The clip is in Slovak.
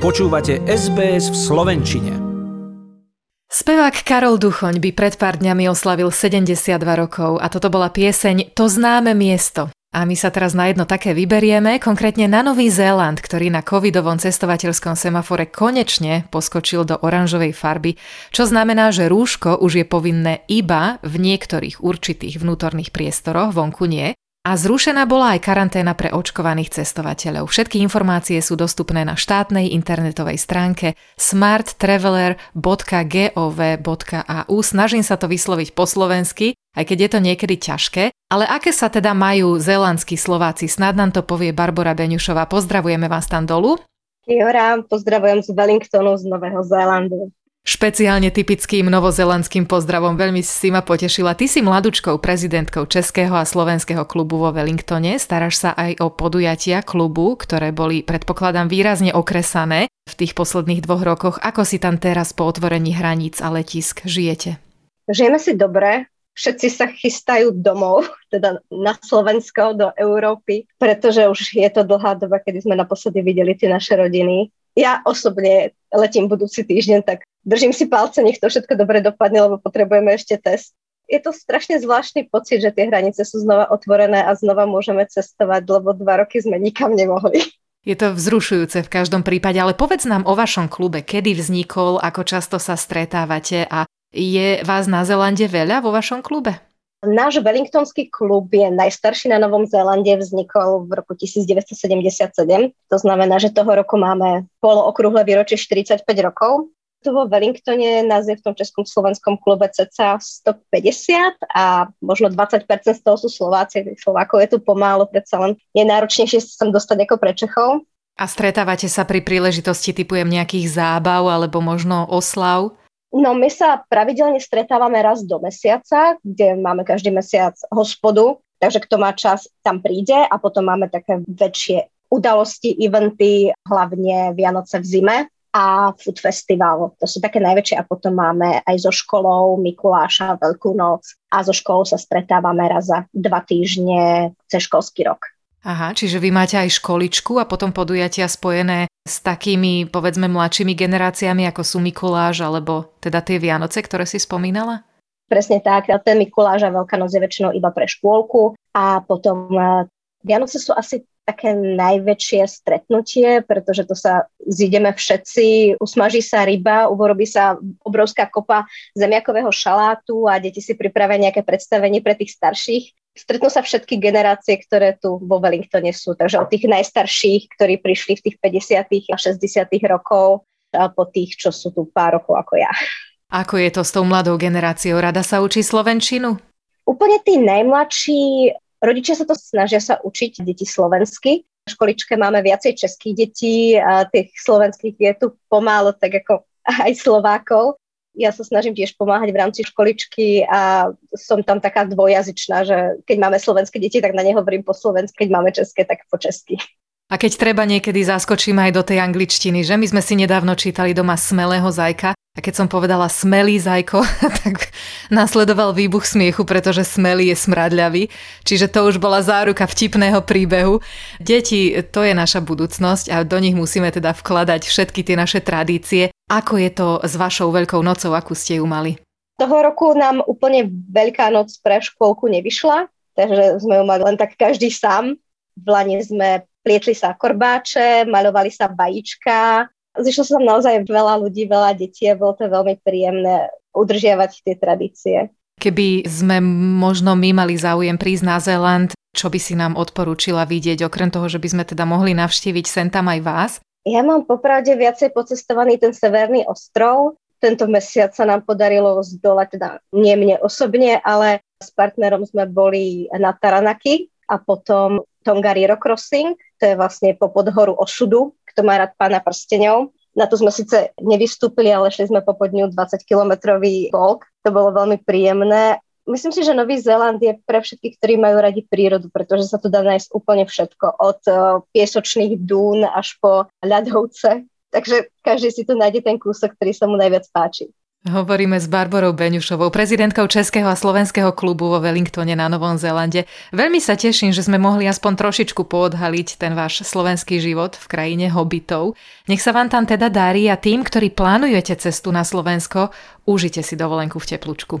Počúvate SBS v Slovenčine. Spevák Karol Duchoň by pred pár dňami oslavil 72 rokov a toto bola pieseň To známe miesto. A my sa teraz na jedno také vyberieme, konkrétne na Nový Zéland, ktorý na covidovom cestovateľskom semafore konečne poskočil do oranžovej farby, čo znamená, že rúško už je povinné iba v niektorých určitých vnútorných priestoroch, vonku nie, a zrušená bola aj karanténa pre očkovaných cestovateľov. Všetky informácie sú dostupné na štátnej internetovej stránke smarttraveler.gov.au. Snažím sa to vysloviť po slovensky, aj keď je to niekedy ťažké. Ale aké sa teda majú zélandskí Slováci? Snad nám to povie Barbara Beňušová. Pozdravujeme vás tam dolu. Jora, pozdravujem z Wellingtonu z Nového Zélandu. Špeciálne typickým novozelandským pozdravom veľmi si ma potešila. Ty si mladučkou prezidentkou Českého a Slovenského klubu vo Wellingtone. Staráš sa aj o podujatia klubu, ktoré boli, predpokladám, výrazne okresané v tých posledných dvoch rokoch. Ako si tam teraz po otvorení hraníc a letisk žijete? Žijeme si dobre, všetci sa chystajú domov, teda na Slovensko, do Európy, pretože už je to dlhá doba, kedy sme naposledy videli tie naše rodiny. Ja osobne letím budúci týždeň, tak držím si palce, nech to všetko dobre dopadne, lebo potrebujeme ešte test. Je to strašne zvláštny pocit, že tie hranice sú znova otvorené a znova môžeme cestovať, lebo dva roky sme nikam nemohli. Je to vzrušujúce v každom prípade, ale povedz nám o vašom klube, kedy vznikol, ako často sa stretávate a je vás na Zelande veľa vo vašom klube? Náš Wellingtonský klub je najstarší na Novom Zélande, vznikol v roku 1977. To znamená, že toho roku máme polookrúhle výročie 45 rokov. Tu vo Wellingtone nás je v tom Českom slovenskom klube cca 150 a možno 20% z toho sú Slováci. Slovákov je tu pomálo, predsa len je náročnejšie sa sem dostať ako pre Čechov. A stretávate sa pri príležitosti typujem nejakých zábav alebo možno oslav? No my sa pravidelne stretávame raz do mesiaca, kde máme každý mesiac hospodu, takže kto má čas, tam príde a potom máme také väčšie udalosti, eventy, hlavne Vianoce v zime a Food Festival. To sú také najväčšie a potom máme aj so školou Mikuláša, Veľkú noc a so školou sa stretávame raz za dva týždne cez školský rok. Aha, čiže vy máte aj školičku a potom podujatia spojené s takými, povedzme, mladšími generáciami, ako sú Mikuláš, alebo teda tie Vianoce, ktoré si spomínala? Presne tak, ten Mikuláš a Veľká noc je väčšinou iba pre škôlku a potom eh, Vianoce sú asi také najväčšie stretnutie, pretože to sa zídeme všetci, usmaží sa ryba, uvorobí sa obrovská kopa zemiakového šalátu a deti si pripravia nejaké predstavenie pre tých starších. Stretnú sa všetky generácie, ktoré tu vo Wellingtone sú, takže od tých najstarších, ktorí prišli v tých 50. a 60. rokov, a po tých, čo sú tu pár rokov ako ja. Ako je to s tou mladou generáciou? Rada sa učí slovenčinu? Úplne tí najmladší Rodičia sa to snažia sa učiť deti slovensky. V školičke máme viacej českých detí, a tých slovenských je tu pomálo, tak ako aj Slovákov. Ja sa snažím tiež pomáhať v rámci školičky a som tam taká dvojazyčná, že keď máme slovenské deti, tak na ne hovorím po slovensky, keď máme české, tak po česky. A keď treba niekedy zaskočím aj do tej angličtiny, že my sme si nedávno čítali doma Smelého zajka a keď som povedala smelý zajko, tak následoval výbuch smiechu, pretože smelý je smradľavý, čiže to už bola záruka vtipného príbehu. Deti, to je naša budúcnosť a do nich musíme teda vkladať všetky tie naše tradície. Ako je to s vašou veľkou nocou, akú ste ju mali? Toho roku nám úplne veľká noc pre škôlku nevyšla, takže sme ju mali len tak každý sám. V Lani sme plietli sa korbáče, maľovali sa vajíčka. Zišlo sa tam naozaj veľa ľudí, veľa detí a bolo to veľmi príjemné udržiavať tie tradície. Keby sme možno my mali záujem prísť na Zéland, čo by si nám odporúčila vidieť, okrem toho, že by sme teda mohli navštíviť sem tam aj vás? Ja mám popravde viacej pocestovaný ten severný ostrov. Tento mesiac sa nám podarilo zdolať, teda nie mne osobne, ale s partnerom sme boli na Taranaki a potom Tongariro Crossing, to je vlastne po podhoru osudu, kto má rád pána prstenov. Na to sme síce nevystúpili, ale šli sme po podňu 20-kilometrový volk. To bolo veľmi príjemné. Myslím si, že Nový Zéland je pre všetkých, ktorí majú radi prírodu, pretože sa tu dá nájsť úplne všetko. Od eh, piesočných dún až po ľadovce. Takže každý si tu nájde ten kúsok, ktorý sa mu najviac páči. Hovoríme s Barborou Beňušovou, prezidentkou Českého a Slovenského klubu vo Wellingtone na Novom Zélande. Veľmi sa teším, že sme mohli aspoň trošičku poodhaliť ten váš slovenský život v krajine hobitov. Nech sa vám tam teda darí a tým, ktorí plánujete cestu na Slovensko, užite si dovolenku v teplúčku.